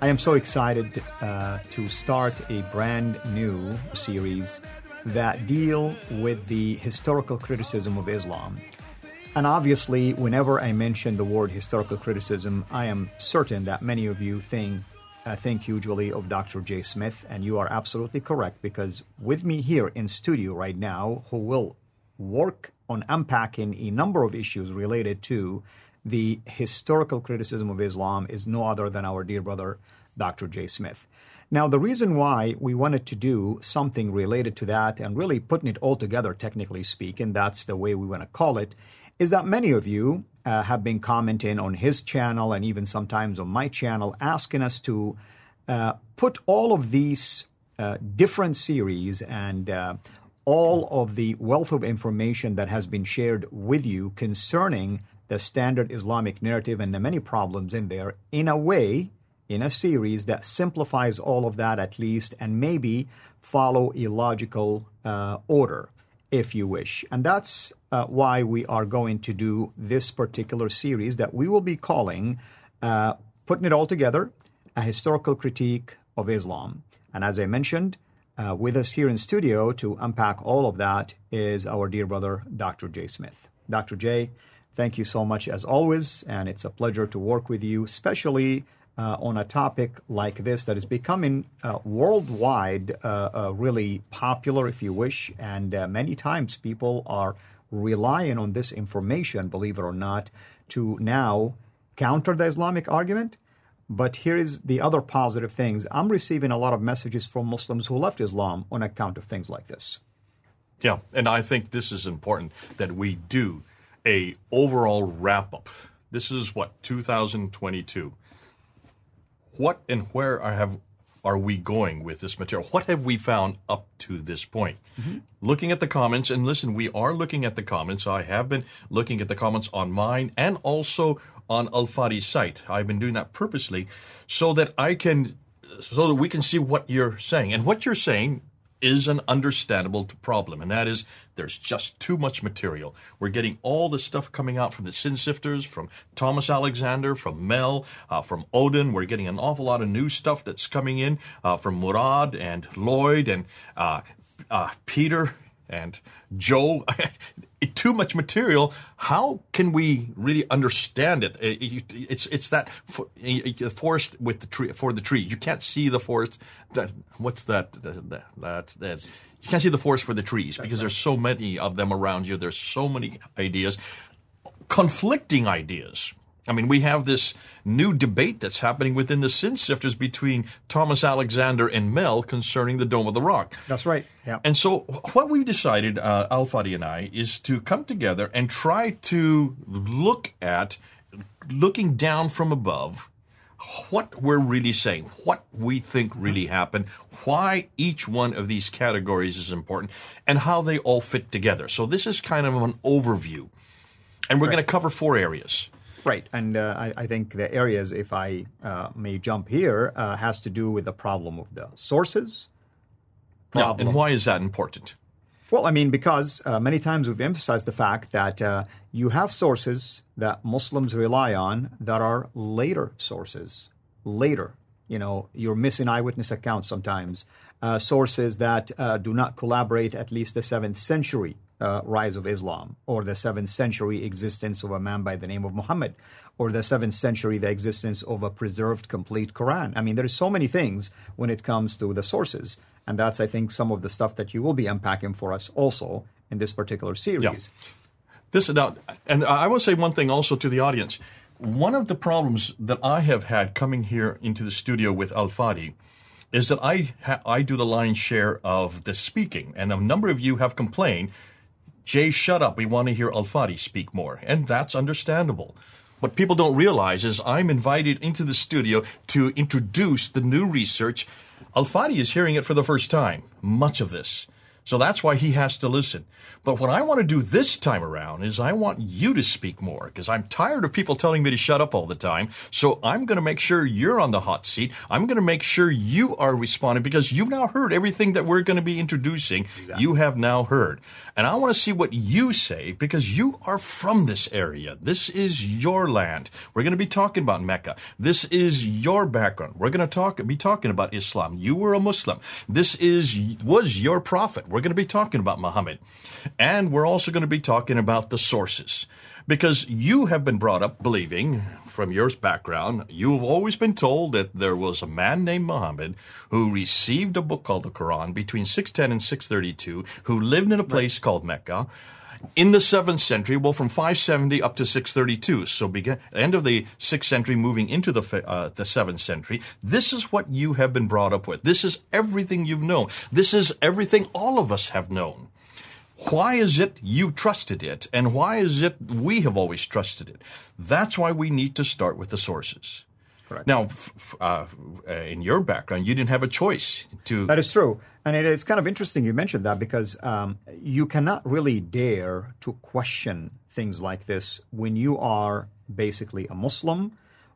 I am so excited uh, to start a brand new series that deal with the historical criticism of Islam. And obviously, whenever I mention the word historical criticism, I am certain that many of you think uh, think usually of Dr. J. Smith, and you are absolutely correct because with me here in studio right now, who will work on unpacking a number of issues related to the historical criticism of Islam is no other than our dear brother, Dr. J. Smith. Now, the reason why we wanted to do something related to that and really putting it all together, technically speaking, that's the way we want to call it, is that many of you uh, have been commenting on his channel and even sometimes on my channel, asking us to uh, put all of these uh, different series and uh, all of the wealth of information that has been shared with you concerning the standard Islamic narrative and the many problems in there in a way, in a series that simplifies all of that at least and maybe follow a logical uh, order, if you wish. And that's uh, why we are going to do this particular series that we will be calling uh, Putting It All Together A Historical Critique of Islam. And as I mentioned, uh, with us here in studio to unpack all of that is our dear brother, Dr. J. Smith. Dr. J, Thank you so much as always, and it's a pleasure to work with you, especially uh, on a topic like this that is becoming uh, worldwide uh, uh really popular, if you wish, and uh, many times people are relying on this information, believe it or not, to now counter the Islamic argument. But here is the other positive things. I'm receiving a lot of messages from Muslims who left Islam on account of things like this. Yeah, and I think this is important that we do a overall wrap up. This is what 2022. What and where are, have are we going with this material? What have we found up to this point? Mm-hmm. Looking at the comments, and listen, we are looking at the comments. I have been looking at the comments on mine and also on Al Fadi's site. I've been doing that purposely so that I can, so that we can see what you're saying. And what you're saying is an understandable problem, and that is there's just too much material. We're getting all the stuff coming out from the Sin Sifters, from Thomas Alexander, from Mel, uh, from Odon. We're getting an awful lot of new stuff that's coming in uh, from Murad and Lloyd and uh, uh Peter and Joe. too much material. How can we really understand it? It's it's that forest with the tree for the tree. You can't see the forest. That what's that? That that, that you can't see the forest for the trees because there's so many of them around you. There's so many ideas, conflicting ideas. I mean, we have this new debate that's happening within the sin sifters between Thomas Alexander and Mel concerning the Dome of the Rock. That's right. Yeah. And so, what we've decided, uh, Al Fadi and I, is to come together and try to look at, looking down from above, what we're really saying, what we think really happened, why each one of these categories is important, and how they all fit together. So, this is kind of an overview. And we're right. going to cover four areas. Right, and uh, I, I, think the areas, if I uh, may jump here, uh, has to do with the problem of the sources. Problem. Yeah, and why is that important? Well, I mean, because uh, many times we've emphasized the fact that uh, you have sources that Muslims rely on that are later sources, later. You know, you're missing eyewitness accounts sometimes, uh, sources that do not collaborate at least the seventh century uh, rise of Islam or the seventh century existence of a man by the name of Muhammad. or the seventh century, the existence of a preserved complete Quran. I mean, there's so many things when it comes to the sources. And that's, I think, some of the stuff that you will be unpacking for us also in this particular series. Yeah. This now, and I want to say one thing also to the audience. One of the problems that I have had coming here into the studio with Al Fadi is that I ha- I do the lion's share of the speaking, and a number of you have complained, Jay, shut up. We want to hear Al Fadi speak more, and that's understandable. What people don't realize is I'm invited into the studio to introduce the new research. Al Fadi is hearing it for the first time, much of this. So that's why he has to listen. But what I want to do this time around is I want you to speak more because I'm tired of people telling me to shut up all the time. So I'm going to make sure you're on the hot seat. I'm going to make sure you are responding because you've now heard everything that we're going to be introducing. Exactly. You have now heard. And I want to see what you say because you are from this area. This is your land. We're going to be talking about Mecca. This is your background. We're going to talk, be talking about Islam. You were a Muslim. This is, was your prophet. We're going to be talking about Muhammad. And we're also going to be talking about the sources because you have been brought up believing from your background, you have always been told that there was a man named Muhammad who received a book called the Quran between 610 and 632, who lived in a place right. called Mecca in the 7th century, well, from 570 up to 632. So, begin, end of the 6th century, moving into the, uh, the 7th century. This is what you have been brought up with. This is everything you've known. This is everything all of us have known. Why is it you trusted it? And why is it we have always trusted it? That's why we need to start with the sources. Correct. Now, f- uh, uh, in your background, you didn't have a choice to. That is true. And it is kind of interesting you mentioned that because um, you cannot really dare to question things like this when you are basically a Muslim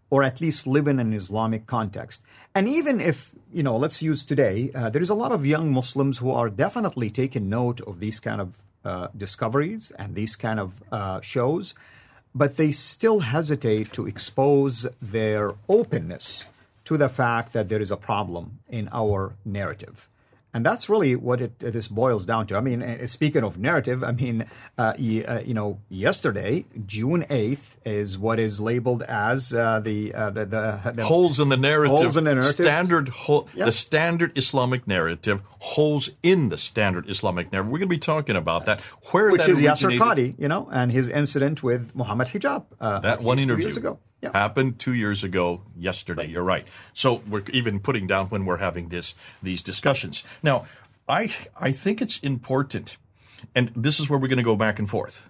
or at least live in an Islamic context. And even if, you know, let's use today, uh, there is a lot of young Muslims who are definitely taking note of these kind of uh, discoveries and these kind of uh, shows, but they still hesitate to expose their openness to the fact that there is a problem in our narrative. And that's really what it, this boils down to. I mean, uh, speaking of narrative, I mean, uh, you, uh, you, know, yesterday, June eighth, is what is labeled as uh, the, uh, the, the, the, holes in the narrative. Holes in the narrative. Standard, ho- yeah. the standard Islamic narrative, holes in the standard Islamic narrative. We're going to be talking about that. Where which is Yasir Qadhi, you know, and his incident with Muhammad Hijab. Uh, that one interview years ago. Yeah. Happened two years ago yesterday. Right. You're right. So we're even putting down when we're having this these discussions. Now, I I think it's important, and this is where we're going to go back and forth.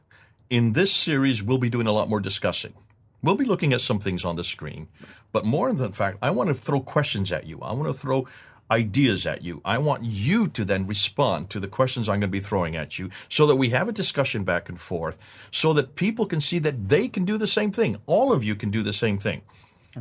In this series, we'll be doing a lot more discussing. We'll be looking at some things on the screen, but more than fact, I want to throw questions at you. I want to throw ideas at you. I want you to then respond to the questions I'm going to be throwing at you so that we have a discussion back and forth so that people can see that they can do the same thing. All of you can do the same thing.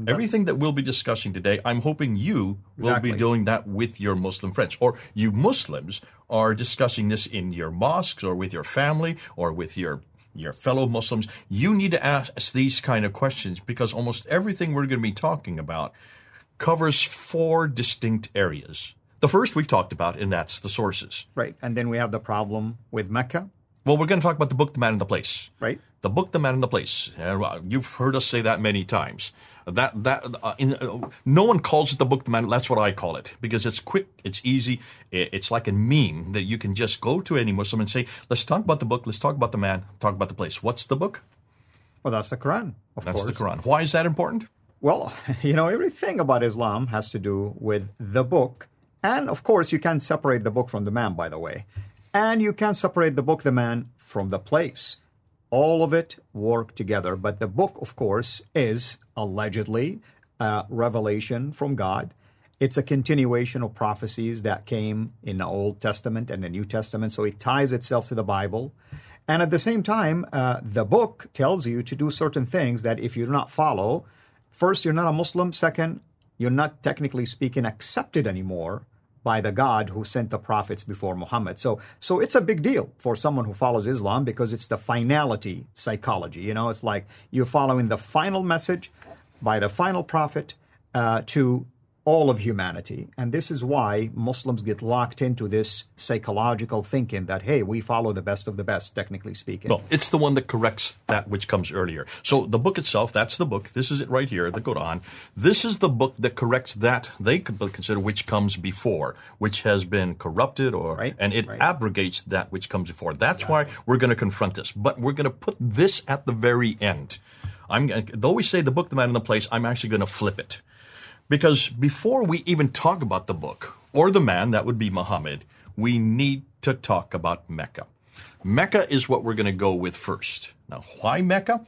Everything that we'll be discussing today, I'm hoping you will be doing that with your Muslim friends. Or you Muslims are discussing this in your mosques or with your family or with your your fellow Muslims. You need to ask these kind of questions because almost everything we're going to be talking about covers four distinct areas. The first we've talked about, and that's the sources. Right. And then we have the problem with Mecca. Well, we're going to talk about the book, The Man and the Place. Right. The book, The Man and the Place. Uh, you've heard us say that many times. That that uh, in, uh, no one calls it the book, The Man. That's what I call it because it's quick, it's easy, it's like a meme that you can just go to any Muslim and say, "Let's talk about the book. Let's talk about the man. Talk about the place." What's the book? Well, that's the Quran. Of course. that's course. the Quran. Why is that important? Well, you know, everything about Islam has to do with the book. And of course, you can't separate the book from the man, by the way. And you can't separate the book, the man, from the place. All of it work together. But the book, of course, is allegedly a revelation from God. It's a continuation of prophecies that came in the Old Testament and the New Testament. So it ties itself to the Bible. And at the same time, uh, the book tells you to do certain things that if you do not follow, First, you're not a Muslim. Second, you're not technically speaking accepted anymore by the God who sent the prophets before Muhammad. So, so it's a big deal for someone who follows Islam because it's the finality psychology. You know, it's like you're following the final message by the final prophet uh, to all of humanity. And this is why Muslims get locked into this psychological thinking that, hey, we follow the best of the best, technically speaking. No, it's the one that corrects that which comes earlier. So the book itself, that's the book. This is it right here, the Quran. This is the book that corrects that they consider which comes before, which has been corrupted or Right, and it right. abrogates that which comes before. That's why we're going to confront this. But we're going to put this at the very end. I'm though we say the book, the man, and the place. I'm actually going to flip it. Because before we even talk about the book or the man, that would be Muhammad, we need to talk about Mecca. Mecca is what we're going to go with first. Now, why Mecca?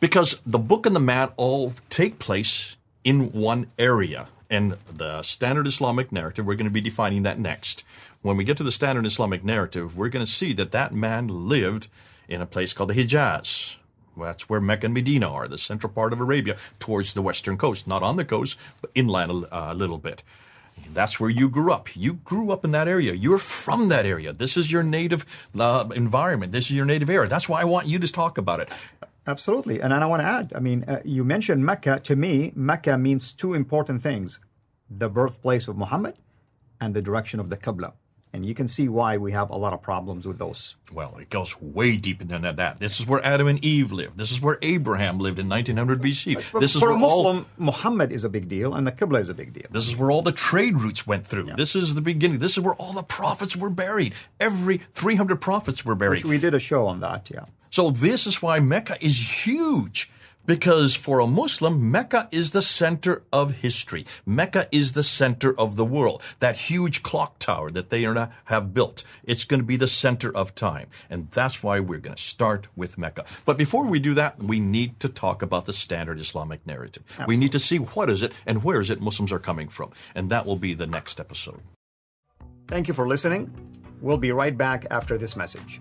Because the book and the man all take place in one area. And the standard Islamic narrative, we're going to be defining that next. When we get to the standard Islamic narrative, we're going to see that that man lived in a place called the Hijaz. That's where Mecca and Medina are, the central part of Arabia, towards the western coast. Not on the coast, but inland a, a little bit. That's where you grew up. You grew up in that area. You're from that area. This is your native uh, environment. This is your native area. That's why I want you to talk about it. Absolutely. And I want to add, I mean, uh, you mentioned Mecca. To me, Mecca means two important things the birthplace of Muhammad and the direction of the Qibla. And you can see why we have a lot of problems with those. Well, it goes way deeper than that. This is where Adam and Eve lived. This is where Abraham lived in 1900 BC. This is for where a Muslim, all Muhammad is a big deal, and the Qibla is a big deal. this is where all the trade routes went through. This is the beginning. This is where all the prophets were buried. Every 300 prophets were buried. Which we did a show on that, yeah. So this is why Mecca is huge. Because for a Muslim, Mecca is the center of history. Mecca is the center of the world. That huge clock tower that they are not- have built, it's going to be the center of time. And that's why we're going to start with Mecca. But before we do that, we need to talk about the standard Islamic narrative. We need to see what is it and where is it Muslims are coming from. And that will be the next episode. Thank you for listening. We'll be right back after this message.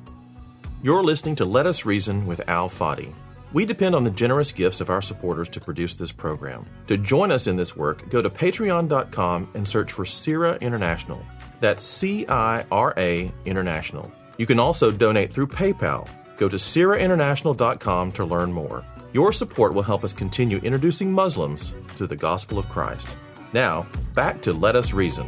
You're listening to Let Us Reason with Al Fadi. We depend on the generous gifts of our supporters to produce this program. To join us in this work, go to patreon.com and search for CIRA International. That's C I R A International. You can also donate through PayPal. Go to CIRAInternational.com to learn more. Your support will help us continue introducing Muslims to the gospel of Christ. Now, back to Let Us Reason.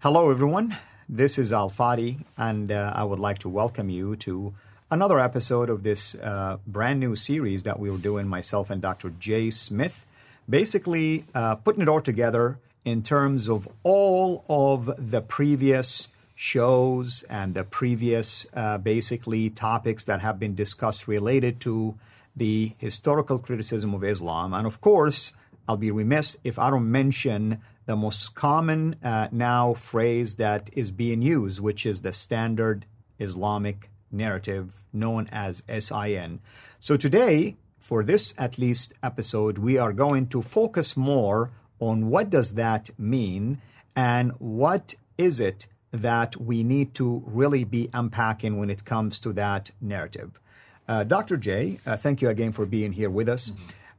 Hello, everyone. This is Al Fadi, and uh, I would like to welcome you to another episode of this uh, brand new series that we're doing, myself and Dr. Jay Smith. Basically, uh, putting it all together in terms of all of the previous shows and the previous, uh, basically, topics that have been discussed related to the historical criticism of Islam. And of course, I'll be remiss if I don't mention the most common uh, now phrase that is being used, which is the standard Islamic narrative known as SIN. So today, for this at least episode, we are going to focus more on what does that mean and what is it that we need to really be unpacking when it comes to that narrative. Uh, Dr. J, uh, thank you again for being here with us.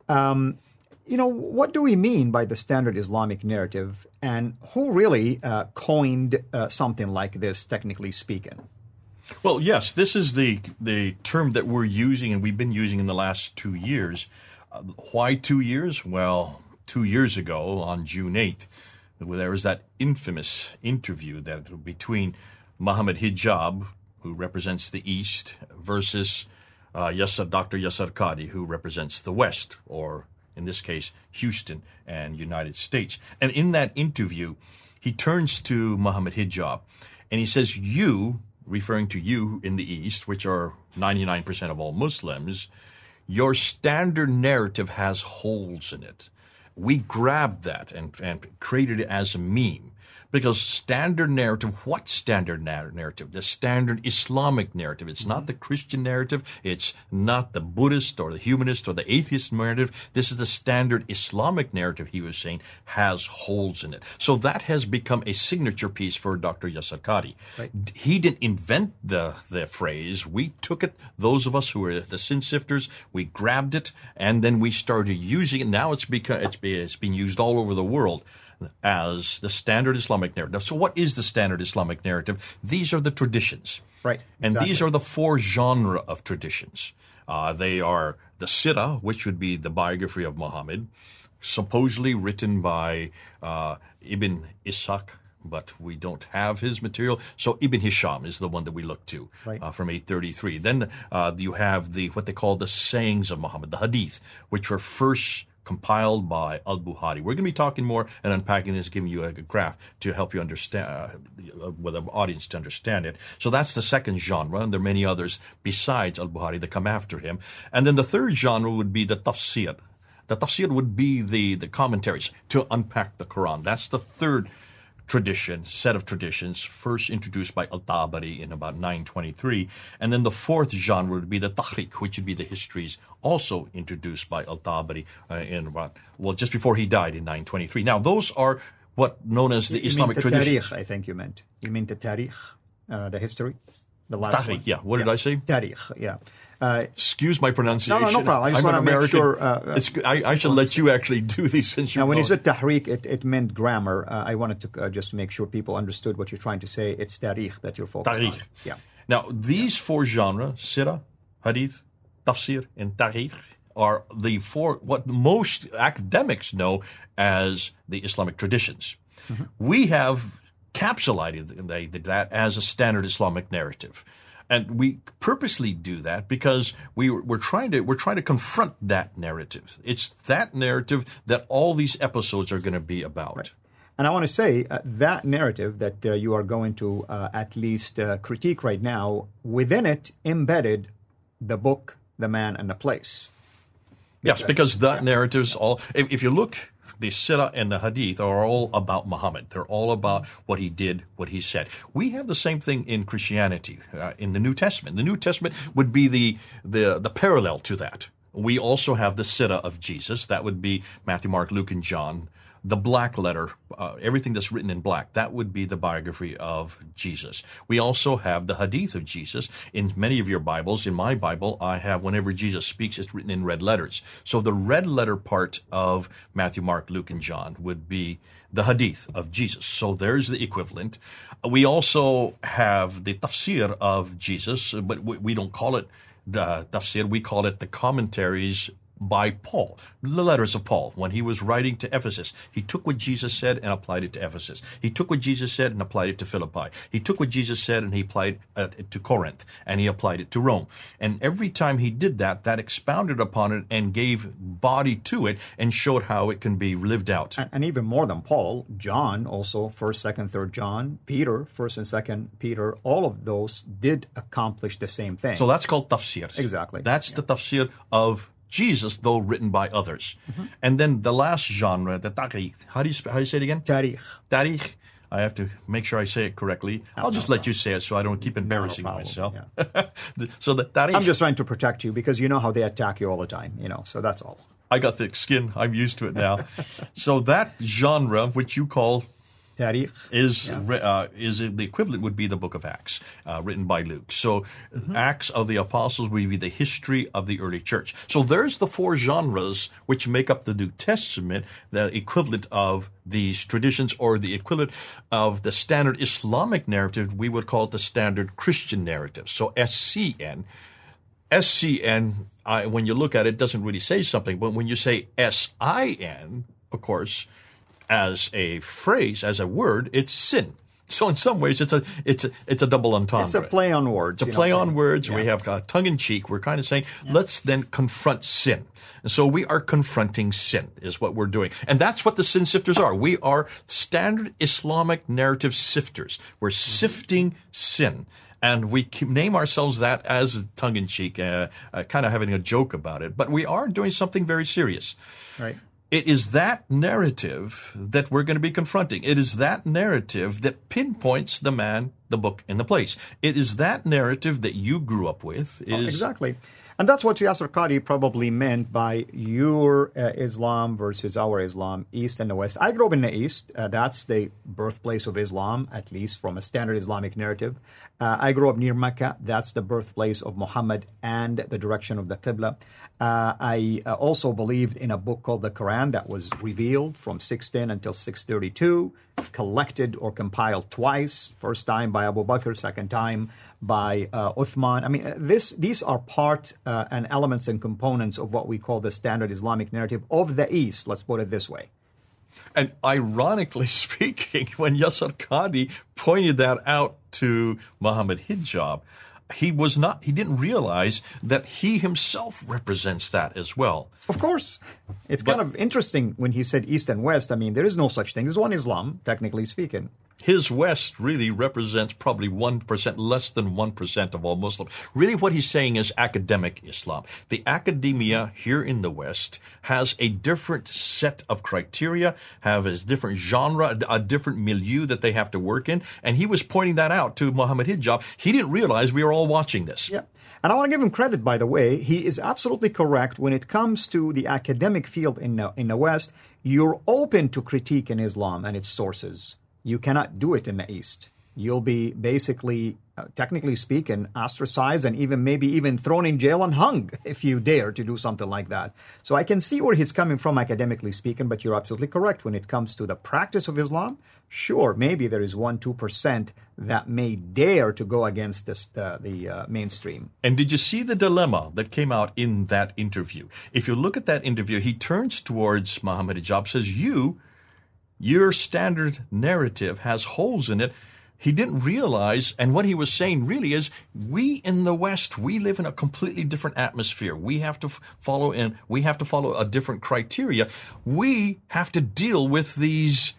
Um, you know, what do we mean by the standard Islamic narrative, and who really uh, coined uh, something like this, technically speaking? Well, yes, this is the the term that we're using and we've been using in the last two years. Uh, why two years? Well, two years ago on June eighth, there was that infamous interview that between Muhammad Hijab, who represents the East, versus uh, Yasser, Dr. Yasser Qadi, who represents the West, or in this case, Houston and United States. And in that interview, he turns to Muhammad Hijab and he says, You, referring to you in the East, which are 99% of all Muslims, your standard narrative has holes in it. We grabbed that and, and created it as a meme. Because standard narrative, what standard narrative? The standard Islamic narrative. It's not the mm-hmm. Christian narrative. It's not the Buddhist or the humanist or the atheist narrative. This is the standard Islamic narrative, he was saying, has holes in it. So that has become a signature piece for Dr. Yasser Qadi. He didn't invent the, the phrase. We took it, those of us who were the sin sifters, we grabbed it, and then we started using it. Now it's, become, it's, be- it's being used all over the world as the standard Islamic narrative. So, what is the standard Islamic narrative? These are the traditions. Right, And these are the four genre of traditions. Uh, they are the Sirah, which would be the biography of Muhammad, supposedly written by uh, Ibn Ishaq, but we don't have his material. So Ibn Hisham is the one that we look to Right. uh, from 833. Then uh, you have the what they call the sayings of Muhammad, the Hadith, which were first compiled by Al Bukhari. We're going to be talking more and unpacking this, giving you a graph to help you understand, uh, with the audience to understand it. So that's the second genre, and there are many others besides Al Bukhari that come after him. And then the third genre would be the tafsir. The tafsir would be the, the commentaries to unpack the Quran. That's the third tradition, set of traditions, first introduced by Al-Tabari in about 923. And then the fourth genre would be the Tahriq, which would be the histories also introduced by Al-Tabari uh, in about, well, just before he died in 923. Now, those are what known as the You mean Islamic the traditions. Tarikh, I think you meant. You mean the Tarikh, uh, the history? The last Tahriq, one? yeah. What did I say? Tarikh, yeah. Uh, Excuse my pronunciation. No, no, no problem. I just I'm an wanna make American. sure, uh, It's, I, I should let you actually do these since you now, when you said tahriq, it, it meant grammar. Uh, I wanted to uh, just make sure people understood what you're trying to say. It's tarikh that you're focused on. Tariq. Yeah. Now, these four genres, Sirah, Hadith, Tafsir, and Tariq, are the four, what most academics know as the Islamic traditions. We have capsulated they did that as a standard Islamic narrative. And we purposely do that because we, we're trying to we're trying to confront that narrative. It's that narrative that all these episodes are going to be about. And I want to say uh, that narrative that uh, you are going to uh, at least uh, critique right now, within it embedded the book, the man, and the place. Yes, because that narratives all. If, if you look, the Sirah and the Hadith are all about Muhammad. They're all about what he did, what he said. We have the same thing in Christianity, uh, in the New Testament. The New Testament would be the the the parallel to that. We also have the Sirah of Jesus. That would be Matthew, Mark, Luke, and John. The black letter, uh, everything that's written in black, that would be the biography of Jesus. We also have the Hadith of Jesus. In many of your Bibles, in my Bible, I have whenever Jesus speaks, it's written in red letters. So the red letter part of Matthew, Mark, Luke, and John would be the Hadith of Jesus. So there's the equivalent. We also have the tafsir of Jesus, but we, we don't call it the tafsir, we call it the commentaries by Paul, the letters of Paul. When he was writing to Ephesus, he took what Jesus said and applied it to Ephesus. He took what Jesus said and applied it to Philippi. He took what Jesus said and he applied it to Corinth and he applied it to Rome. And every time he did that, that expounded upon it and gave body to it and showed how it can be lived out. And, and even more than Paul, John also, 1st, 2nd, 3rd John, Peter, 1st and 2nd Peter, all of those did accomplish the same thing. So that's called tafsir. Exactly. That's the tafsir of Jesus, though written by others. Mm-hmm. And then the last genre, the tariq. How do you how do you say it again? Tarikh. Tariq. I have to make sure I say it correctly. I'll just let you say it so I don't keep embarrassing myself. yeah. so the tariq. I'm just trying to protect you because you know how they attack you all the time, you know, so that's all. I got thick skin. I'm used to it now. so that genre, which you call Tarikh. is re- uh, is the equivalent would be the book of Acts, uh, written by Luke. So Acts of the Apostles would be the history of the early church. So there's the four genres which make up the New Testament, the equivalent of these traditions or the equivalent of the standard Islamic narrative. We would call it the standard Christian narrative. So SCN. SCN, I, when you look at it, doesn't really say something, but when you say SIN, of course, as a phrase, as a word, it's sin. So in some ways, it's a it's a, it's a double entendre. It's a play on words. It's a you know, play on words. Yeah. We have uh, tongue in cheek. We're kind of saying, let's then confront sin. And so we are confronting sin, is what we're doing. And that's what the sin sifters are. We are standard Islamic narrative sifters. We're sifting sin. And we name ourselves that as tongue in cheek, uh, uh, kind of having a joke about it. But we are doing something very serious. Right. It is that narrative that we're going to be confronting. It is that narrative that pinpoints the man, the book, and the place. It is that narrative that you grew up with. It Oh, is- exactly. And that's what Yasser Qadi probably meant by your uh, Islam versus our Islam, East and the West. I grew up in the East. Uh, that's the birthplace of Islam, at least from a standard Islamic narrative. Uh, I grew up near Mecca. That's the birthplace of Muhammad and the direction of the Qibla. Uh, I uh, also believed in a book called the Quran that was revealed from 610 until 632. Collected or compiled twice. First time by Abu Bakr, second time by uh, Uthman. I mean, uh, this these are part uh, and elements and components of what we call the standard Islamic narrative of the East. Let's put it this way. And ironically speaking, when Yasir Qadhi pointed that out to Muhammad Hijab, he was not he didn't realize that he himself represents that as well. Of course. It's but, kind of interesting when he said East and West. I mean, there is no such thing. There's one Islam, technically speaking his West really represents probably 1%, less than 1% of all Muslims. Really, what he's saying is academic Islam. The academia here in the West has a different set of criteria, have a different genre, a different milieu that they have to work in. And he was pointing that out to Muhammad Hijab. He didn't realize we were all watching this. Yeah. And I want to give him credit, by the way. He is absolutely correct when it comes to the academic field in the, in the West. You're open to critique in Islam and its sources. You cannot do it in the East. You'll be basically, uh, technically speaking, ostracized and even maybe even thrown in jail and hung if you dare to do something like that. So I can see where he's coming from academically speaking, but you're absolutely correct. When it comes to the practice of Islam, sure, maybe there is one, two percent that may dare to go against this, uh, the uh, mainstream. And did you see the dilemma that came out in that interview? If you look at that interview, he turns towards Muhammad Hijab, says, You your standard narrative has holes in it. He didn't realize, and what he was saying really is, we in the West, we live in a completely different atmosphere. We have to f- follow in, we have to follow a different criteria. We have to deal with these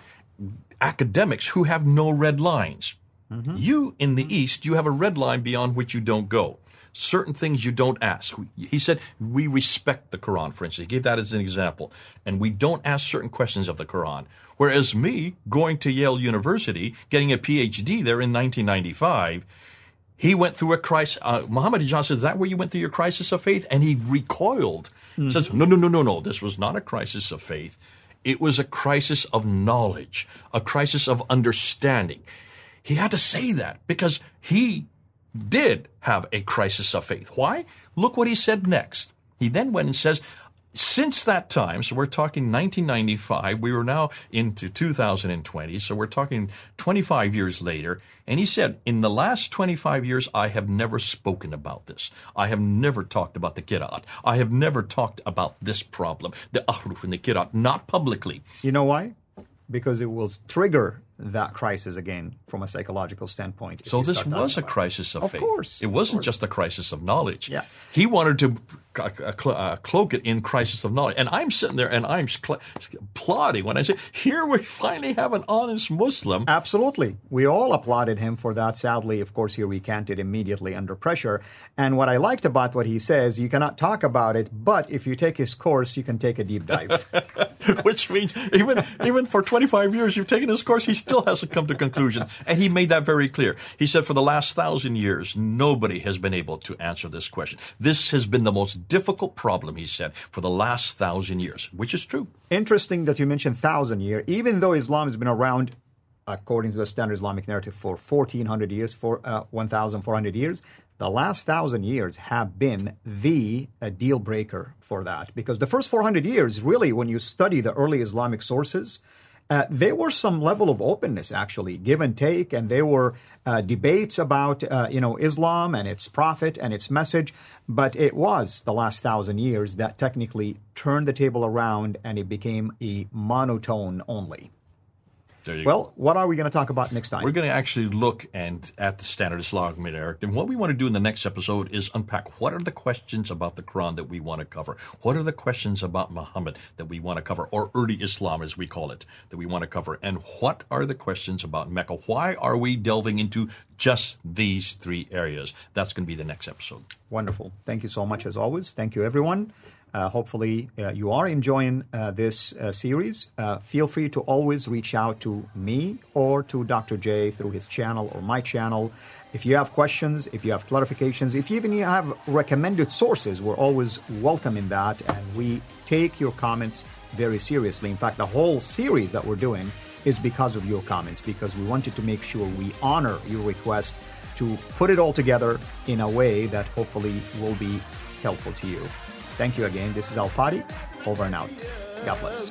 academics who have no red lines. Mm-hmm. You in the East, you have a red line beyond which you don't go certain things you don't ask. He said, we respect the Quran, for instance. He gave that as an example. And we don't ask certain questions of the Quran. Whereas me, going to Yale University, getting a PhD there in 1995, he went through a crisis. Uh, Muhammad Hijab says, Is that where you went through your crisis of faith? And he recoiled. Mm-hmm. Says, No, no, no, no, no. This was not a crisis of faith. It was a crisis of knowledge, a crisis of understanding. He had to say that because he did have a crisis of faith. Why? Look what he said next. He then went and says, since that time, so we're talking 1995, we were now into 2020, so we're talking 25 years later. And he said, In the last 25 years, I have never spoken about this. I have never talked about the Kirat. I have never talked about this problem, the Ahruf and the Kirat, not publicly. You know why? Because it will trigger that crisis again from a psychological standpoint. So this was a crisis of, of faith. Course, it wasn't just a crisis of knowledge. Yeah. He wanted to uh, cloak it in crisis of knowledge. And I'm sitting there and I'm cl- applauding when I say, here we finally have an honest Muslim. Absolutely. We all applauded him for that. Sadly, of course, he recanted immediately under pressure. And what I liked about what he says, you cannot talk about it, but if you take his course, you can take a deep dive. Which means even, even for 25 years you've taken his course, he still hasn't come to conclusion. And he made that very clear. He said, for the last thousand years, nobody has been able to answer this question. This has been the most difficult problem, he said, for the last thousand years, which is true. Interesting that you mentioned thousand year. Even though Islam has been around, according to the standard Islamic narrative, for 1400 years, for uh, 1400 years, the last thousand years have been the uh, deal breaker for that. Because the first 400 years, really, when you study the early Islamic sources, uh, there were some level of openness, actually, give and take, and there were uh, debates about, uh, you know, Islam and its prophet and its message. But it was the last thousand years that technically turned the table around, and it became a monotone only well, go. what are we going to talk about next time? We're going to actually look and at the standard Islamic narrative. And what we want to do in the next episode is unpack what are the questions about the Quran that we want to cover? What are the questions about Muhammad that we want to cover, or early Islam as we call it, that we want to cover? And what are the questions about Mecca? Why are we delving into just these three areas? That's going to be the next episode. Wonderful. Thank you so much as always. Thank you, everyone. Uh, hopefully, uh, you are enjoying uh, this series. Feel free to always reach out to me or to Dr. J through his channel or my channel. If you have questions, if you have clarifications, if even you have recommended sources, we're always welcoming that. And we take your comments very seriously. In fact, the whole series that we're doing is because of your comments, because we wanted to make sure we honor your request to put it all together in a way that hopefully will be helpful to you. Thank you again. This is Al Fadi. Over and out. God bless.